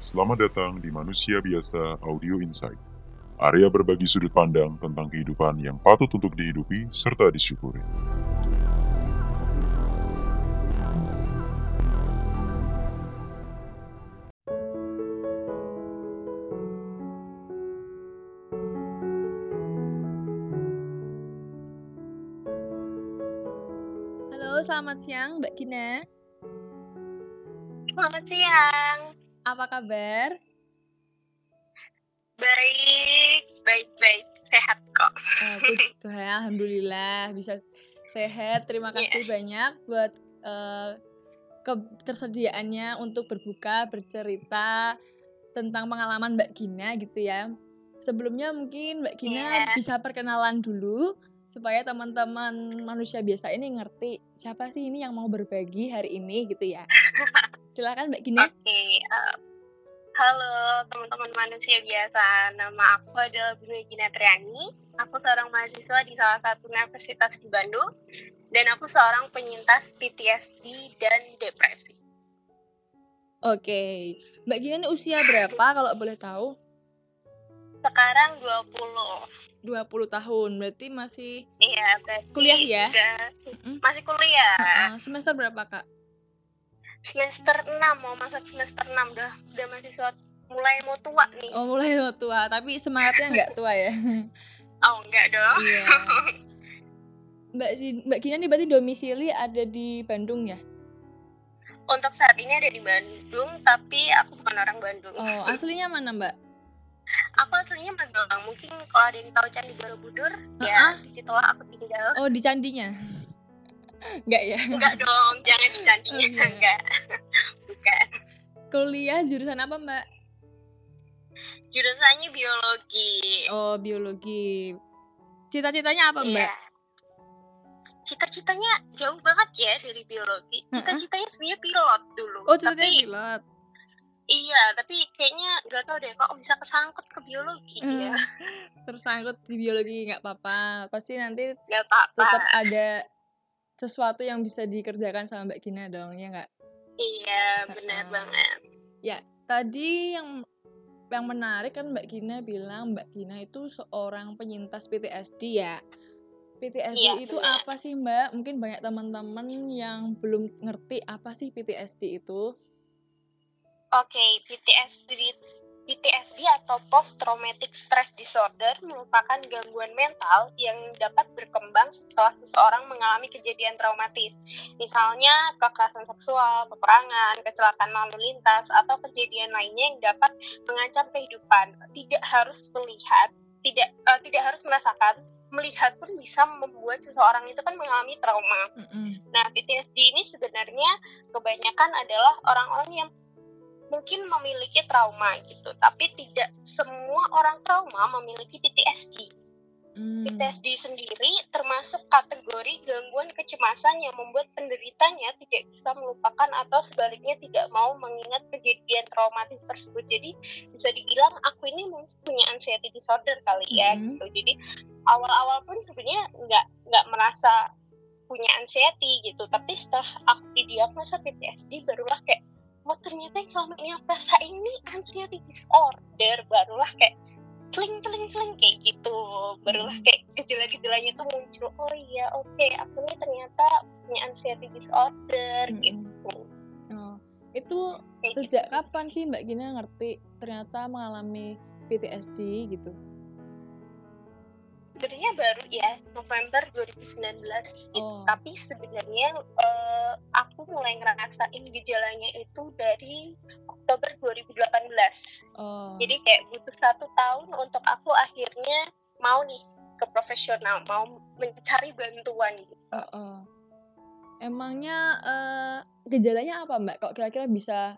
Selamat datang di Manusia Biasa Audio Insight. Area berbagi sudut pandang tentang kehidupan yang patut untuk dihidupi serta disyukuri. Halo, selamat siang Mbak Gina. Selamat siang. Apa kabar? Baik, baik, baik. Sehat kok. Oh, puji Tuhan, Alhamdulillah bisa sehat. Terima Iya. kasih banyak buat eh, ketersediaannya untuk berbuka, bercerita tentang pengalaman Mbak Gina gitu ya. Sebelumnya mungkin Mbak Gina Iya. bisa perkenalan dulu supaya teman-teman manusia biasa ini ngerti siapa sih ini yang mau berbagi hari ini gitu ya. Silakan Mbak Gina. Oke. eh, halo teman-teman manusia biasa. Nama aku adalah Bunda Gina Triani. Aku seorang mahasiswa di salah satu universitas di Bandung. Dan aku seorang penyintas PTSD dan depresi. Oke. Mbak Gina ini usia berapa kalau boleh tahu? Sekarang 20. 20 tahun. Berarti masih Iya, berarti Kuliah ya? Mm-mm. masih kuliah. Heeh, semester berapa, Kak? Semester 6, mau masuk semester 6. Udah, udah mahasiswa mulai mau tua nih. Oh, mulai tua, tapi semangatnya nggak tua ya. Oh, enggak dong. Iya. Mbak si Mbak Gina nih berarti domisili ada di Bandung ya? Untuk saat ini ada di Bandung, tapi aku bukan orang Bandung. Oh, aslinya mana, Mbak? Aku aslinya Magelang. Mungkin kalau ada yang tahu Candi Borobudur, Ah-ah. ya di situlah aku tinggal. Oh, di Candinya. Nggak ya? Enggak dong, jangan di Candinya. Oh, iya. Enggak. Bukan. Kuliah jurusan apa, Mbak? Jurusannya biologi. Oh, biologi. Cita-citanya apa, Mbak? Iya. Cita-citanya jauh banget ya dari biologi. Cita-citanya sebenarnya pilot dulu. Oh, cita-citanya tapi pilot. Iya, tapi kayaknya nggak tahu deh kok bisa kesangkut ke biologi Eh, ya. Tersangkut di biologi nggak apa-apa. Pasti nanti Nggak apa-apa. tetap ada sesuatu yang bisa dikerjakan sama Mbak Gina dong, ya nggak? Iya, benar banget. Tadi yang yang menarik kan Mbak Gina bilang Mbak Gina itu seorang penyintas PTSD ya. PTSD Iya, itu benar. apa sih Mbak? Mungkin banyak teman-teman yang belum ngerti apa sih PTSD itu. Oke, PTSD PTSD atau Post Traumatic Stress Disorder merupakan gangguan mental yang dapat berkembang setelah seseorang mengalami kejadian traumatis. Misalnya kekerasan seksual, peperangan, kecelakaan lalu lintas, atau kejadian lainnya yang dapat mengancam kehidupan. Tidak harus melihat, tidak eh, tidak harus merasakan, melihat pun bisa membuat seseorang itu kan mengalami trauma. Mm-mm. Nah, PTSD ini sebenarnya kebanyakan adalah orang-orang yang mungkin memiliki trauma gitu, tapi tidak semua orang trauma memiliki PTSD. Hmm. PTSD sendiri termasuk kategori gangguan kecemasan yang membuat penderitanya tidak bisa melupakan atau sebaliknya tidak mau mengingat kejadian traumatis tersebut. Jadi bisa dibilang aku ini mungkin punya anxiety disorder kali ya Mhm. gitu. Jadi awal-awal pun sebenarnya nggak nggak merasa punya anxiety gitu, tapi setelah aku didiagnosa PTSD barulah kayak oh ternyata yang selama ini aku rasain ini anxiety disorder barulah kayak seling seling seling kayak gitu barulah Hmm. kayak gejala-gejalanya tuh muncul oh iya oke aku nih ternyata punya anxiety disorder Mm-mm. gitu Oh, itu Kayak sejak gitu sih. kapan sih Mbak Gina ngerti ternyata mengalami PTSD gitu? sebenarnya baru ya November 2019 gitu. Oh. tapi sebenarnya eh, aku mulai ngerasain gejalanya itu dari Oktober 2018 Oh. jadi kayak butuh satu tahun untuk aku akhirnya mau nih ke profesional mau mencari bantuan gitu Oh, oh. Emangnya eh, gejalanya apa Mbak? Kok kira-kira bisa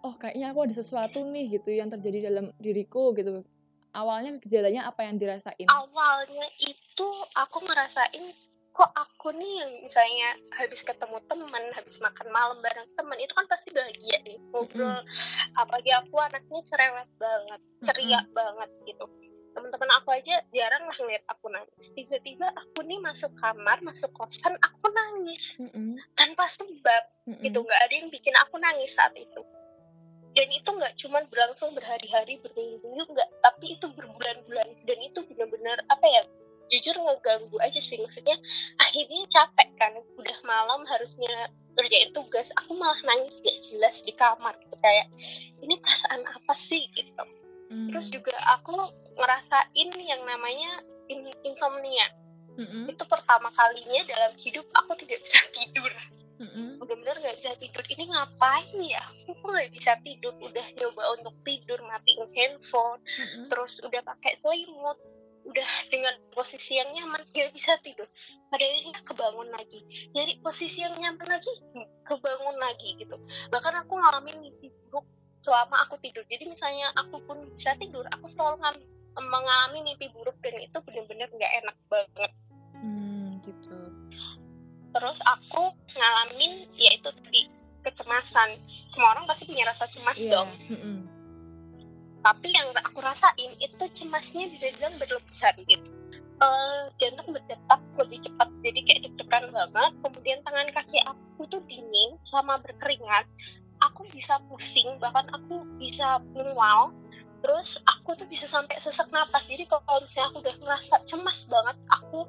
oh kayaknya aku ada sesuatu nih gitu yang terjadi dalam diriku gitu. Awalnya gejalanya apa yang dirasain? awalnya itu aku ngerasain kok aku nih yang misalnya habis ketemu temen, habis makan malam bareng temen itu kan pasti bahagia nih ngobrol. Apalagi aku anaknya cerewet banget, ceria banget gitu. Teman-teman aku aja jarang lah ngeliat aku nangis. Tiba-tiba aku nih masuk kamar, masuk kosan, aku nangis Mm-mm, tanpa sebab mm-mm. gitu. Nggak ada yang bikin aku nangis saat itu. dan itu nggak cuman berlangsung berhari-hari berminggu-minggu nggak tapi itu berbulan-bulan dan itu benar-benar apa ya jujur ngeganggu aja sih maksudnya akhirnya capek kan udah malam harusnya kerjain tugas aku malah nangis gak jelas di kamar gitu kayak ini perasaan apa sih gitu Hmm. terus juga aku ngerasain yang namanya in- insomnia Mm-mm. itu pertama kalinya dalam hidup aku tidak bisa tidur Mm-mm. bener-bener nggak bisa tidur ini ngapain ya aku kok nggak bisa tidur udah nyoba untuk tidur matiin handphone Mm-mm. terus udah pakai selimut udah dengan posisi yang nyaman gak bisa tidur. Pada akhirnya kebangun lagi. Nyari posisi yang nyaman lagi kebangun lagi gitu. Bahkan aku ngalamin mimpi buruk selama aku tidur. Jadi misalnya aku pun bisa tidur aku selalu mengalami mimpi buruk dan itu bener-bener nggak enak banget. Hmm, gitu. terus aku ngalamin yaitu tadi kecemasan. Semua orang pasti punya rasa cemas Iya. dong. Mm-mm. Tapi yang aku rasain itu cemasnya bisa dibilang berlebihan gitu. Eh, jantung berdetak lebih cepat jadi kayak deg-degan banget. Kemudian tangan kaki aku tuh dingin sama berkeringat. Aku bisa pusing bahkan aku bisa mual. Terus aku tuh bisa sampai sesak napas. Jadi kalau misalnya aku udah ngerasa cemas banget aku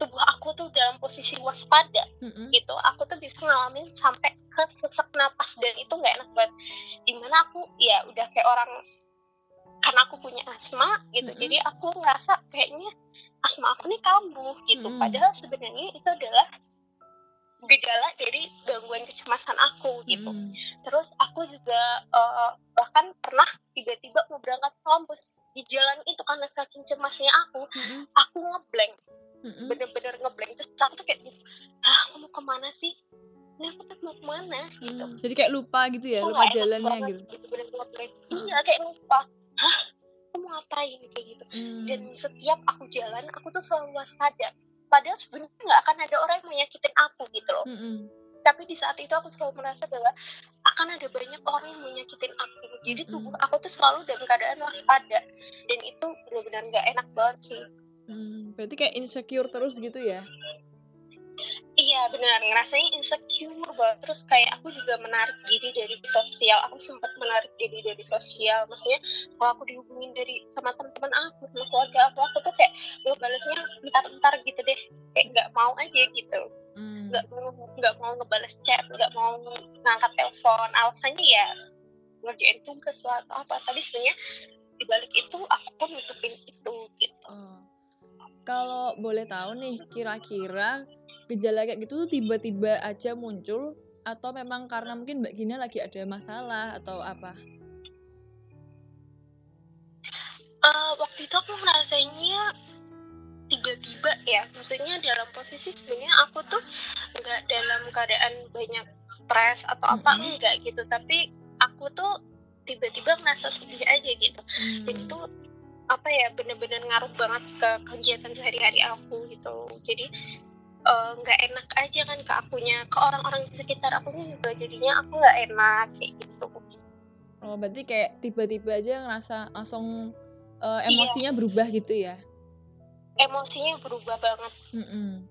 tubuh aku tuh dalam posisi waspada Mm-mm. gitu. Aku tuh bisa ngalamin sampai ke sesak napas dan itu nggak enak banget. Di mana aku ya udah kayak orang karena aku punya asma gitu Mm-mm. jadi aku ngerasa kayaknya asma aku nih kambuh gitu Mm-mm. padahal sebenarnya itu adalah gejala dari gangguan kecemasan aku gitu Mm-mm. terus aku juga eh, bahkan pernah tiba-tiba mau berangkat kampus di jalan itu karena saking cemasnya aku Mm-mm. aku ngeblank Mm-mm. bener-bener ngeblank terus tuh kayak gitu ah aku mau ke mana sih ini aku tuh mau ke mana gitu Hmm, Jadi kayak lupa gitu ya, Aku lupa jalannya banget gitu. gitu bener ngeblank iya kayak lupa hah aku mau ngapain kayak gitu Hmm. dan setiap aku jalan aku tuh selalu waspada padahal sebenarnya nggak akan ada orang yang menyakitin aku gitu loh Mm-mm. tapi di saat itu aku selalu merasa bahwa akan ada banyak orang yang menyakitin aku jadi Mm-mm. tubuh aku tuh selalu dalam keadaan waspada dan itu benar-benar nggak enak banget sih Hmm, berarti kayak insecure terus gitu ya? Iya benar. Ngerasain insecure banget. Terus kayak aku juga menarik diri dari sosial. Aku sempat menarik diri dari sosial. Maksudnya kalau aku dihubungin dari sama teman-teman aku sama keluarga aku aku tuh kayak gue balasnya bentar-bentar gitu deh. Kayak nggak mau aja gitu. Hmm. nggak mau nggak mau ngebales chat nggak mau ngangkat telepon. Alasannya ya ngerjain tugas atau apa. Tapi sebenarnya dibalik itu aku pun nutupin itu gitu. Oh. Kalau boleh tahu nih, kira-kira gejala kayak gitu tuh tiba-tiba aja muncul atau memang karena mungkin Mbak Gina lagi ada masalah atau apa? Eh, waktu itu aku ngerasainnya tiba-tiba ya maksudnya dalam posisi sebenarnya aku tuh nggak dalam keadaan banyak stres atau apa Mm-mm. enggak gitu tapi aku tuh tiba-tiba ngerasa sedih aja gitu Hmm. dan itu apa ya bener-bener ngaruh banget ke kegiatan sehari-hari aku gitu jadi eh, nggak enak aja kan ke akunya ke orang-orang di sekitar aku juga jadinya aku nggak enak kayak gitu Oh, berarti kayak tiba-tiba aja ngerasa langsung Iya. emosinya berubah gitu ya? emosinya berubah banget Mm-mm.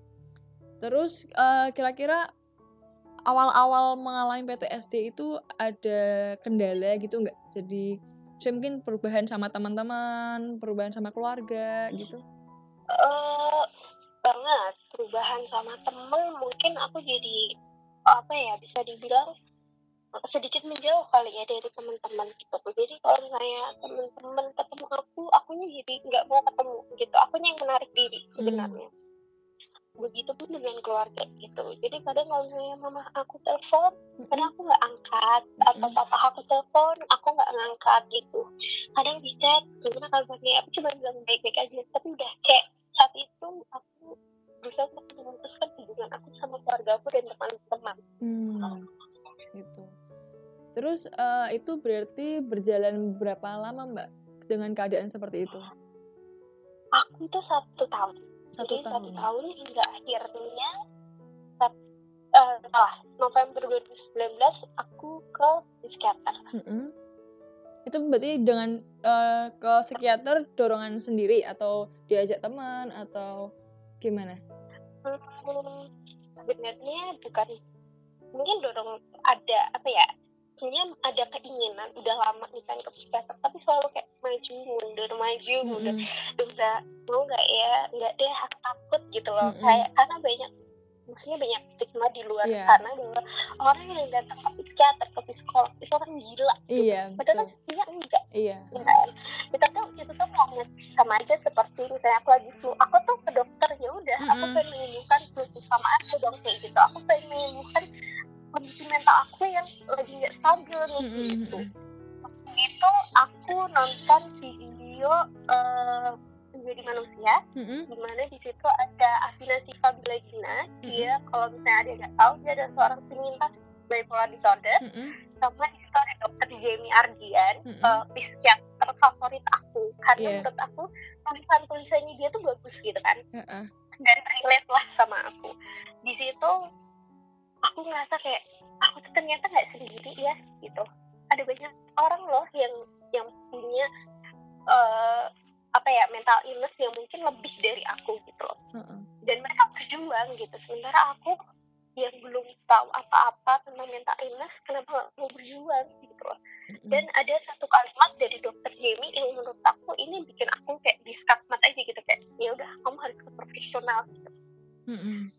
Terus eh, kira-kira awal-awal mengalami PTSD itu ada kendala gitu nggak? Jadi saya mungkin perubahan sama teman-teman, perubahan sama keluarga gitu. eh banget. Perubahan sama temen mungkin aku jadi apa ya bisa dibilang sedikit menjauh kali ya dari teman-teman gitu. Jadi kalau misalnya teman-teman ketemu aku akunya jadi nggak mau ketemu gitu. Akunya yang menarik diri sebenarnya begitu pun dengan keluarga gitu. Jadi kadang kalau misalnya mama aku telepon kadang aku nggak angkat atau papa aku telepon aku nggak ngangkat gitu. Kadang di chat gimana kabarnya aku cuma bilang baik-baik aja. Tapi udah kayak saat itu aku berusaha untuk memutuskan hubungan aku sama keluarga aku dan teman-teman. Hmm, gitu. Terus eh, itu berarti berjalan berapa lama Mbak dengan keadaan seperti itu? aku itu satu tahun Satu jadi satu tahun. tahun hingga akhirnya eh, salah November 2019 aku ke psikiater Mm-mm. Itu berarti dengan eh, ke psikiater dorongan sendiri atau diajak teman atau gimana? Hmm, sebenarnya bukan mungkin dorong ada apa ya sebenarnya ada keinginan udah lama nih kan ke psikiater tapi selalu kayak maju mundur maju mundur Mm-mm. Duh, nggak mau nggak ya nggak deh aku takut gitu loh Mm-mm. kayak karena banyak maksudnya banyak stigma di luar Iya. sana bahwa orang yang datang ke psikiater ke psikolog itu orang gila Iya, padahal kan betul. sebenarnya enggak Iya. ya kan? kita tuh kita tuh banget sama aja seperti misalnya aku lagi flu aku tuh ke dokter ya udah aku Mm-mm. pengen menyembuhkan flu sama aja dong kayak gitu aku pengen menyembuhkan kondisi mental aku yang lagi nggak stabil nih Mm-mm. gitu itu aku nonton video eh, menjadi manusia Mm-mm. di mana di situ ada Asina Siva Bilagina dia kalau misalnya ada nggak tahu dia adalah seorang penyintas bipolar disorder Mm-mm. sama di situ ada dokter Jamie Ardian Mm-mm. eh, psikiater favorit aku karena Iya. menurut aku tulisan tulisannya dia tuh bagus gitu kan Heeh. dan relate lah sama aku di situ aku ngerasa kayak aku tuh ternyata nggak sendiri ya gitu. Ada banyak orang loh yang yang punya eh, apa ya mental illness yang mungkin lebih dari aku gitu loh. Heeh. dan mereka berjuang gitu. Sementara aku yang belum tahu apa-apa tentang mental illness kenapa nggak mau berjuang gitu loh. Dan ada satu kalimat dari dokter Jamie yang menurut aku ini bikin aku kayak diskakmat aja gitu. Kayak ya udah kamu harus ke profesional gitu. Mm-mm.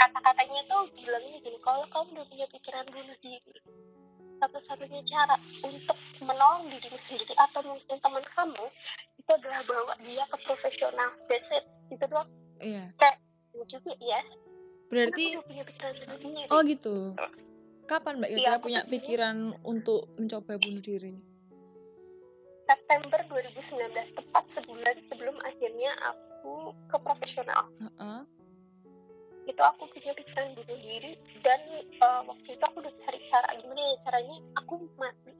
Kata-katanya tuh bilangnya gini kalau kamu udah punya pikiran bunuh diri satu-satunya cara untuk menolong dirimu sendiri atau mungkin teman kamu itu adalah bawa dia ke profesional that's it itu doang Iya. Ya juga ya Berarti diri oh gitu. Kapan Mbak Iya, kira-kira aku punya pikiran untuk mencoba bunuh diri? September 2019 tepat sebulan sebelum akhirnya aku ke profesional Heeh. Itu aku punya pikiran bunuh diri dan eh, waktu itu aku udah cari cara gimana ya caranya aku mati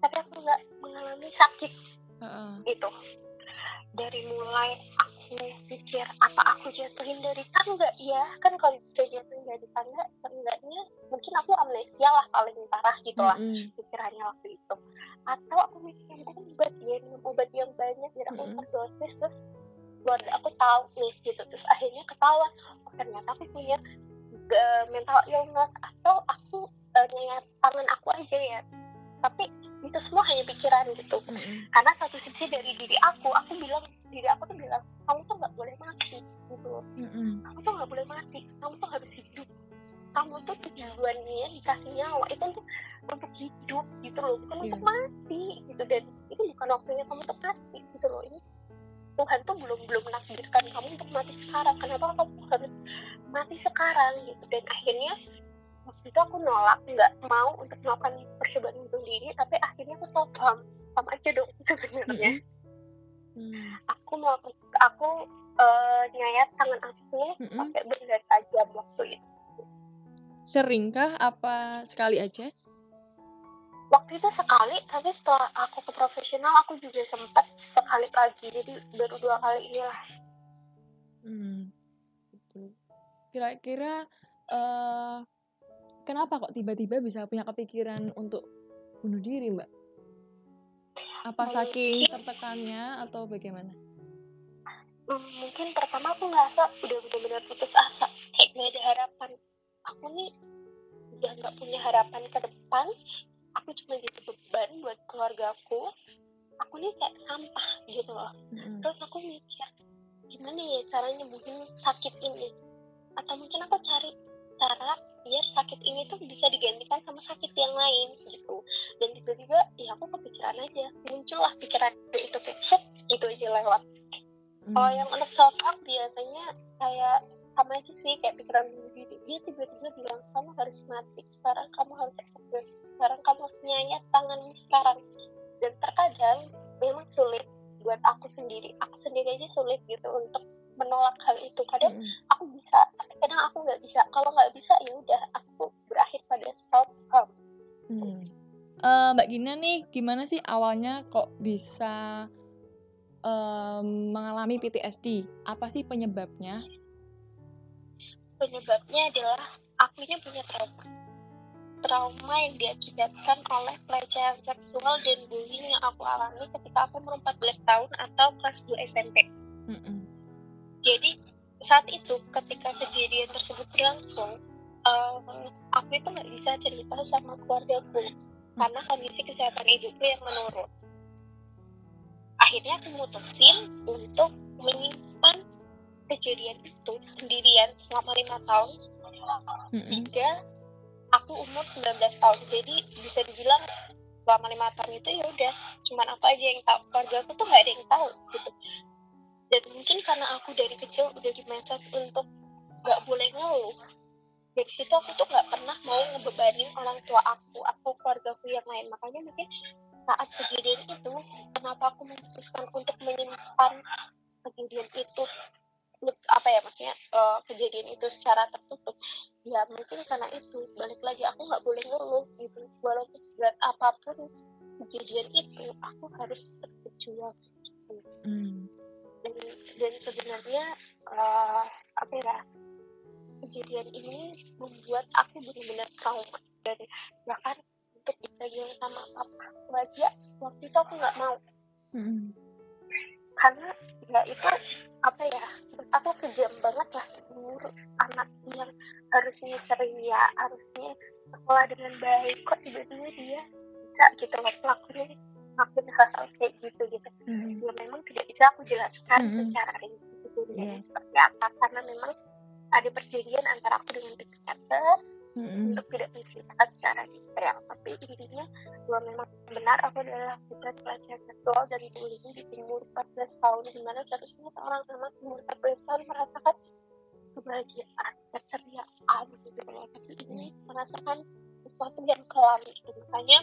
tapi aku nggak mengalami sakit Heeh. gitu dari mulai aku pikir apa aku jatuhin dari tangga ya kan kalau bisa jatuhin dari tangga enggaknya mungkin aku amnesia lah paling parah gitu lah Mm-mm. pikirannya waktu itu atau aku mikir obat ya minum obat yang banyak biar aku Mm-mm. overdosis terus keluarga aku tahu nih gitu terus akhirnya ketahuan oh, ternyata aku punya eh, mental illness atau aku nyayat tangan aku aja ya tapi itu semua hanya pikiran gitu Mm-mm. karena satu sisi dari diri aku aku bilang diri aku tuh bilang kamu tuh nggak boleh mati gitu. Mm-mm. kamu tuh nggak boleh mati kamu tuh harus hidup kamu tuh tujuannya dikasih nyawa itu untuk untuk hidup gitu loh bukan Iya. untuk mati gitu dan itu bukan waktunya kamu untuk mati gitu loh ini Tuhan tuh belum belum menakdirkan kamu untuk mati sekarang kenapa kamu harus mati sekarang gitu dan akhirnya waktu itu aku nolak nggak mau untuk melakukan percobaan bunuh diri tapi akhirnya aku self harm sama aja dong sebenarnya Mm. aku melakukan aku eh, nyayat tangan aku Mm-mm. pakai benda tajam waktu itu Seringkah apa sekali aja? Waktu itu sekali tapi setelah aku ke profesional aku juga sempat sekali lagi jadi baru dua kali inilah Hmm. Gitu. Kira-kira eh kenapa kok tiba-tiba bisa punya kepikiran untuk bunuh diri, Mbak? Apa saking tertekannya atau bagaimana? Hmm, mungkin pertama aku ngerasa udah benar-benar putus asa kayak gak ada harapan aku nih udah nggak punya harapan ke depan aku cuma jadi beban buat keluargaku aku. Nih kayak sampah gitu loh. Mm-mm. terus aku mikir gimana ya cara nyembuhin sakit ini? Atau mungkin aku cari cara biar sakit ini tuh bisa digantikan sama sakit yang lain gitu. Dan tiba-tiba ya aku kepikiran aja. Muncullah pikiran itu kayak set gitu aja lewat. Hmm. kalau yang untuk self biasanya kayak sama aja sih kayak pikiran diri dia tiba-tiba bilang kamu harus mati sekarang kamu harus aktif sekarang kamu harus nyayat tanganmu sekarang dan terkadang memang sulit buat aku sendiri aku sendiri aja sulit gitu untuk menolak hal itu kadang Mm-mm. aku bisa tapi kadang aku nggak bisa kalau nggak bisa ya udah aku berakhir pada self harm Hmm. Eh, Mbak Gina nih gimana sih awalnya kok bisa em, mengalami PTSD? Apa sih penyebabnya? Penyebabnya adalah akunya punya trauma trauma yang diakibatkan oleh pelecehan seksual dan bullying yang aku alami ketika aku umur 14 tahun atau kelas 2 SMP. Mm-mm. Jadi saat itu ketika kejadian tersebut berlangsung, em, aku itu nggak bisa cerita sama keluargaku karena kondisi kesehatan ibuku yang menurun. Akhirnya aku mutusin untuk menyimpan kejadian itu sendirian selama lima tahun hingga aku umur 19 tahun. Jadi bisa dibilang selama lima tahun itu ya udah cuman aku aja yang tahu. Keluarga aku tuh nggak ada yang tahu gitu. Dan mungkin karena aku dari kecil udah di mindset untuk nggak boleh ngeluh. Dari situ aku tuh nggak pernah mau ngebebanin orang tua aku atau keluarga aku yang lain. Makanya mungkin saat kejadian itu, kenapa aku memutuskan untuk menyimpan kejadian itu apa ya eh, kejadian itu secara tertutup ya mungkin karena itu balik lagi aku nggak boleh ngeluh gitu walaupun seberat apa pun kejadian itu aku harus berjuang gitu. Mm. dan, dan sebenarnya eh, apa ya kejadian ini membuat aku benar-benar trauma dan bahkan untuk dipegang sama papa aku aja waktu itu aku nggak mau Mm-mm. Karena ya itu apa ya aku kejam banget lah umur anak yang harusnya ceria harusnya sekolah dengan baik kok tiba-tiba dia bisa gitu loh pelakunya ngelakuin hal-hal kayak gitu gitu Mm-mm. ya memang tidak bisa aku jelaskan Mm-mm. secara rinci kejadiannya Iya. seperti apa karena memang ada perjanjian antara aku dengan psikiater Mm-mm. untuk tidak menceritakan secara detail. Tapi intinya bahwa memang benar aku adalah korban pelecehan seksual dan bullying di umur 14 tahun di mana seharusnya seorang anak umur 14 tahun merasakan kebahagiaan keceriaan gitu. Loh tapi ini merasakan sesuatu yang kelam. Gitu makanya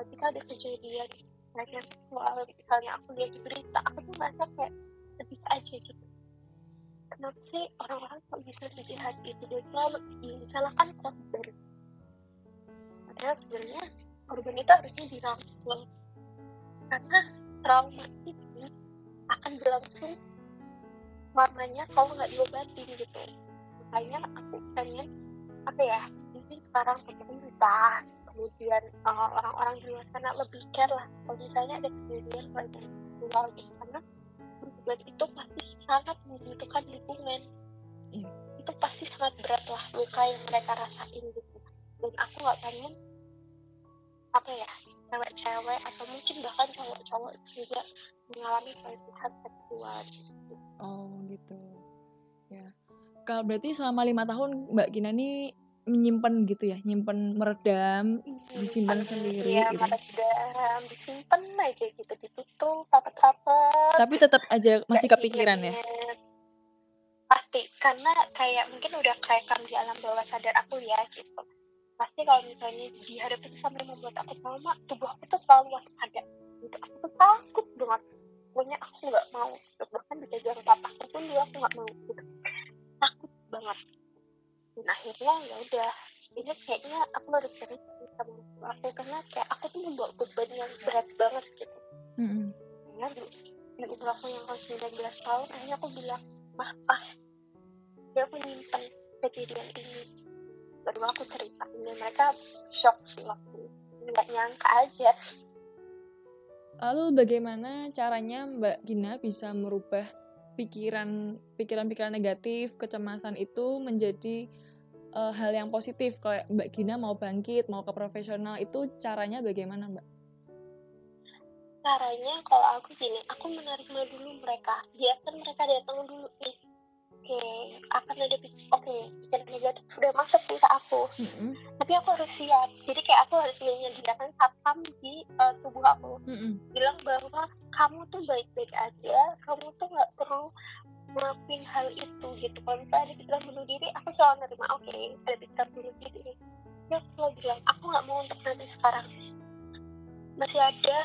ketika ada kejadian pelecehan seksual misalnya aku lihat di berita aku tuh merasa kayak sedih aja gitu kenapa sih orang-orang kok bisa sejahat itu dan selalu disalahkan korban padahal sebenarnya korban itu harusnya dirangkul. Karena trauma itu akan berlangsung lamanya kalau nggak diobatin gitu. Makanya aku pengen apa ya mungkin sekarang pemerintah kemudian uh, orang-orang di luar sana lebih care lah kalau misalnya ada kejadian seksual gitu. Karena korban itu pasti sangat membutuhkan dukungan Iya. itu pasti sangat berat lah luka yang mereka rasain gitu dan aku nggak pengen apa ya cewek-cewek atau mungkin bahkan cowok-cowok juga mengalami pelecehan seksual gitu. Oh gitu. Ya. Kalau berarti selama lima tahun Mbak Gina nih menyimpan gitu ya, nyimpen meredam, Disimpan sendiri ya, gitu. meredam disimpan aja gitu ditutup rapat-rapat. Tapi tetap aja masih kepikiran ya. pasti karena kayak mungkin udah kerekam di alam bawah sadar aku ya gitu. Pasti kalau misalnya dihadapin sampai membuat aku trauma tubuh aku tuh selalu waspada. Gitu. Aku tuh takut banget. Pokoknya aku nggak mau. Gitu. bahkan dipegang papaku pun dulu aku nggak mau gitu. Takut banget akhirnya ya udah ini kayaknya aku harus cerita sama aku karena kayak aku tuh membawa beban yang berat banget gitu. Akhirnya di, di umur aku yang masih 19 tahun akhirnya aku bilang mah ah dia aku nyimpen kejadian ini. Baru aku cerita dan mereka shock sih waktu nggak nyangka aja. Lalu bagaimana caranya Mbak Gina bisa merubah pikiran pikiran-pikiran negatif, kecemasan itu menjadi eh, hal yang positif? Kalau Mbak Gina mau bangkit, mau ke profesional itu caranya bagaimana Mbak? caranya kalau aku gini aku menerima dulu mereka biarkan mereka datang dulu nih oke akan ada oke pikiran negatif sudah masuk nih ke aku Mm-mm. tapi aku harus siap jadi kayak aku harus menyediakan satpam di uh, tubuh aku Mm-mm. bilang bahwa kamu tuh baik-baik aja kamu tuh nggak perlu ngelakuin hal itu gitu. Kalau misalnya ada pikiran bunuh diri aku selalu nerima oke ada pikiran bunuh diri. Ya aku selalu bilang aku nggak mau untuk nanti sekarang. Masih ada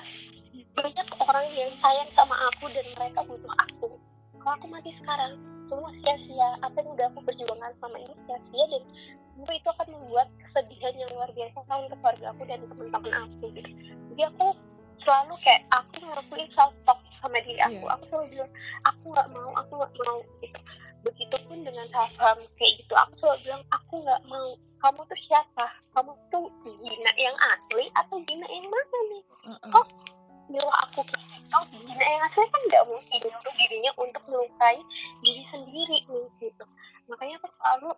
banyak orang yang sayang sama aku dan mereka butuh aku. Kalau aku mati sekarang semua sia-sia. Apa yang udah aku perjuangkan selama ini sia-sia dan tentu itu akan membuat kesedihan yang luar biasa untuk keluarga aku dan teman-teman aku gitu. Jadi aku selalu kayak aku ngelakuin self talk sama diri aku Iya. aku selalu bilang aku nggak mau aku nggak mau gitu begitupun dengan self harm kayak gitu aku selalu bilang aku nggak mau kamu tuh siapa kamu tuh Gina yang asli atau Gina yang mana nih. Oh. nyuruh aku kayak gitu Gina yang asli kan nggak mungkin nyuruh dirinya untuk melukai diri sendiri nih gitu makanya aku selalu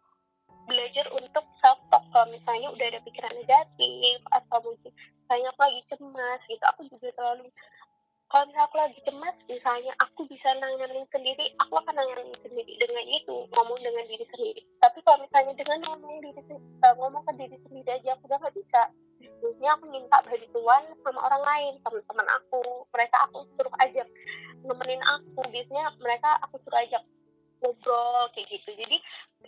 belajar untuk self talk kalau misalnya udah ada pikiran negatif atau mungkin aku lagi cemas gitu aku juga selalu kalau misalnya aku lagi cemas misalnya aku bisa nanganin sendiri aku akan nanganin sendiri dengan itu ngomong dengan diri sendiri. Tapi kalau misalnya dengan ngomong diri uh, ngomong ke diri sendiri aja aku udah gak bisa. Biasanya aku minta bantuan sama orang lain teman-teman aku mereka aku suruh ajak nemenin aku. Biasanya mereka aku suruh ajak ngobrol kayak gitu. Jadi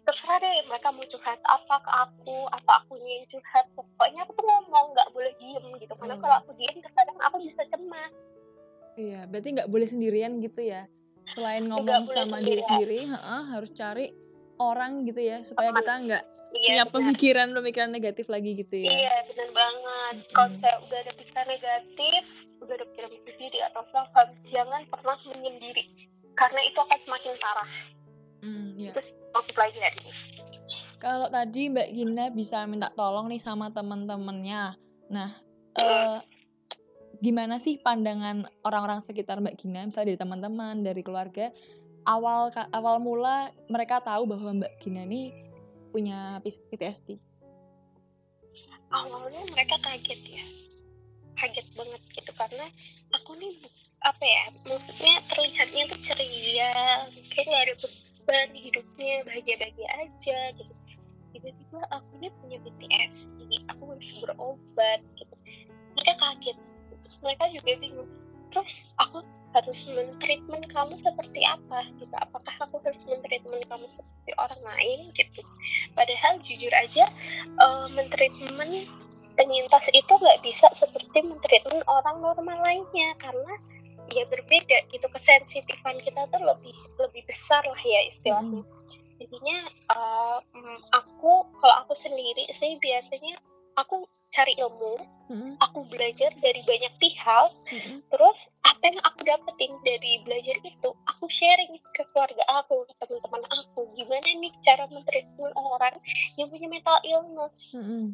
terserah deh mereka mau curhat apa ke aku apa aku yang curhat. Pokoknya aku tuh ngomong nggak boleh diem gitu. Karena hmm. kalau aku diem terkadang aku bisa cemas. Iya berarti nggak boleh sendirian gitu ya? Selain ngomong sama diri sendiri ha, harus cari orang gitu ya supaya Teman. kita nggak iya, punya pemikiran-pemikiran negatif lagi gitu ya? Iya benar banget. Hmm. kalau saya udah ada pikiran negatif udah ada pikiran sendiri atau self jangan pernah menyendiri. Karena itu akan semakin parah Iya. Terus aku pelajari. Kalau tadi Mbak Gina bisa minta tolong nih sama teman-temannya. Nah, eh, gimana sih pandangan orang-orang sekitar Mbak Gina, misalnya dari teman-teman, dari keluarga, awal awal mula mereka tahu bahwa Mbak Gina ini punya PTSD? Awalnya mereka kaget ya, kaget banget gitu karena aku nih apa ya, maksudnya terlihatnya tuh ceria, kayak gak ada beban hidupnya bahagia-bahagia aja gitu. Tiba-tiba aku nih punya BTS jadi aku harus berobat gitu. Mereka kaget. Terus mereka juga bingung terus aku harus mentreatment kamu seperti apa? Gitu. Apakah aku harus mentreatment kamu seperti orang lain? Gitu. Padahal jujur aja uh, mentreatment penyintas itu nggak bisa seperti mentreatment orang normal lainnya karena ya berbeda gitu kesensitifan kita tuh lebih lebih besar lah ya istilahnya hmm. jadinya uh, aku kalau aku sendiri sih biasanya aku cari ilmu hmm. aku belajar dari banyak pihak hmm. terus apa yang aku dapetin dari belajar itu aku sharing ke keluarga aku ke teman-teman aku gimana nih cara mentreatment orang yang punya mental illness hmm.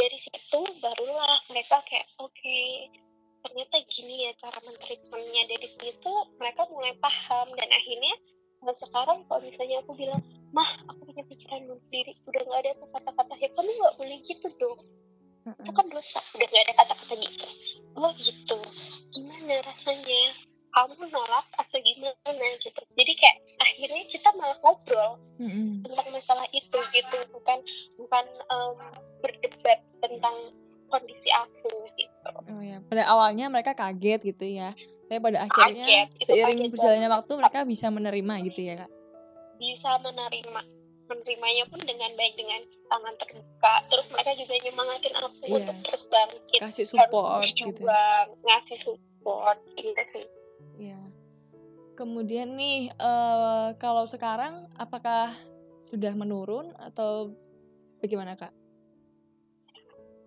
dari situ barulah mereka kayak oke okay, ternyata gini ya cara mentreatmentnya dari situ mereka mulai paham. Dan akhirnya nah sekarang kalau misalnya aku bilang mah aku punya pikiran bunuh diri udah nggak ada kata-kata ya kamu nggak boleh gitu dong. Itu kan dosa udah nggak ada kata-kata gitu. Oh gitu. Gimana rasanya? Kamu nolak atau gimana? Gitu. Jadi kayak akhirnya kita malah ngobrol mm-hmm. tentang masalah itu gitu. Bukan bukan um, berdebat tentang kondisi aku gitu. Oh ya, pada awalnya mereka kaget gitu ya. Tapi pada akhirnya kaget, seiring berjalannya waktu mereka bisa menerima gitu ya, Kak. Bisa menerima. Menerimanya pun dengan baik dengan tangan terbuka. Terus mereka juga nyemangatin aku iya. untuk terus bangkit. Kasih support harus gitu. Ya. ngasih support gitu sih. Iya. Kemudian nih uh, kalau sekarang apakah sudah menurun atau bagaimana, Kak?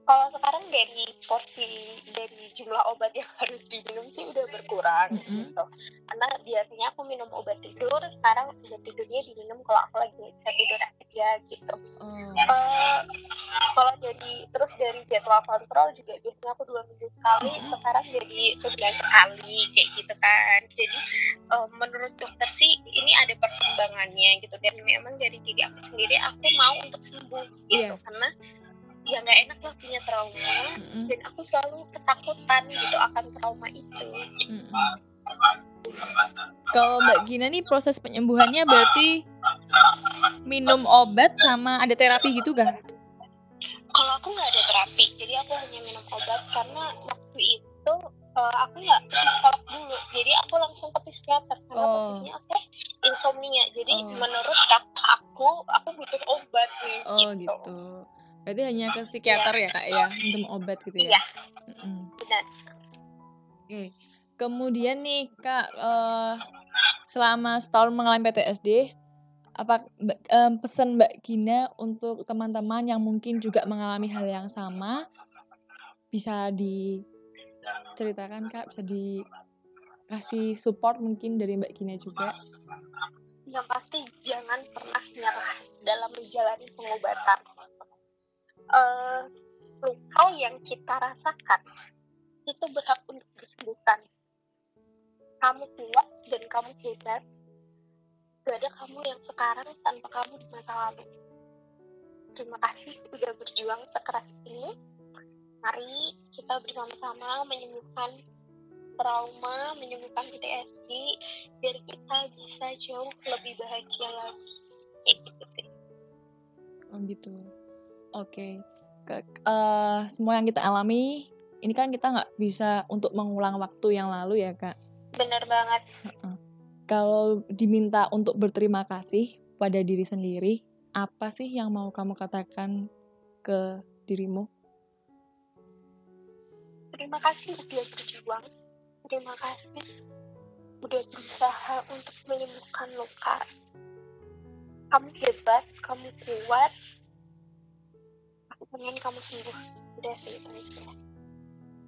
Kalau sekarang dari porsi dari jumlah obat yang harus diminum sih udah berkurang mm -hmm. gitu karena biasanya aku minum obat tidur sekarang obat tidurnya diminum kalau aku lagi bisa tidur aja gitu mm. uh, kalau jadi terus dari jadwal kontrol juga biasanya aku dua minggu sekali mm -hmm. sekarang jadi sebulan sekali kayak gitu kan jadi uh, menurut dokter sih ini ada perkembangannya gitu dan memang dari diri aku sendiri aku mau untuk sembuh gitu yeah. karena ya nggak enak lah punya trauma mm-hmm. dan aku selalu ketakutan gitu akan trauma itu mm-hmm. kalau Mbak Gina nih proses penyembuhannya berarti minum obat sama ada terapi gitu gak? Kalau aku nggak ada terapi, jadi aku hanya minum obat karena waktu itu uh, aku nggak ke psikolog dulu, jadi aku langsung ke psikiater karena oh. posisinya aku insomnia. Jadi oh. menurut kakak aku, aku butuh obat nih. Oh gitu. gitu. Berarti hanya ke psikiater ya kak ya untuk obat gitu ya? Iya. Mm-hmm. Benar. Oke. Kemudian nih kak, uh, selama setahun mengalami PTSD, apa um, pesan Mbak Gina untuk teman-teman yang mungkin juga mengalami hal yang sama bisa diceritakan kak, bisa dikasih support mungkin dari Mbak Gina juga? Yang pasti jangan pernah nyerah dalam menjalani pengobatan uh, luka yang kita rasakan itu berhak untuk disembuhkan. Kamu kuat dan kamu hebat. Gak ada kamu yang sekarang tanpa kamu di masa lalu. Terima kasih udah berjuang sekeras ini. Mari kita bersama-sama menyembuhkan trauma, menyembuhkan PTSD, biar kita bisa jauh lebih bahagia lagi. Gitu. Oh gitu. Oke. Ke- eh, semua yang kita alami, ini kan kita nggak bisa untuk mengulang waktu yang lalu ya kak. Bener banget. Kalau diminta untuk berterima kasih pada diri sendiri, apa sih yang mau kamu katakan ke dirimu? Terima kasih udah berjuang. Terima kasih udah berusaha untuk menyembuhkan luka. Kamu hebat, kamu kuat. Pengen kamu sembuh. Udah sih itu aja.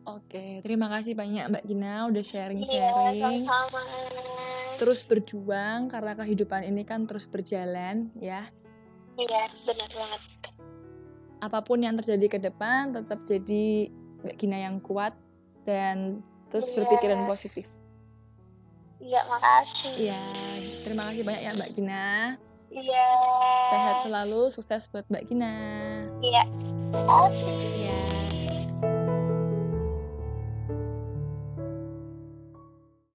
Oke, terima kasih banyak Mbak Gina udah Iya, sharing-sharing. sama-sama. Terus berjuang karena kehidupan ini kan terus berjalan ya. Iya, benar banget. Apa pun yang terjadi ke depan tetap jadi Mbak Gina yang kuat dan terus Iya. berpikiran positif. Iya, makasih. Iya, terima kasih banyak ya Mbak Gina. Iya. Sehat selalu, sukses buat Mbak Gina. Iya. Makasih. Iya.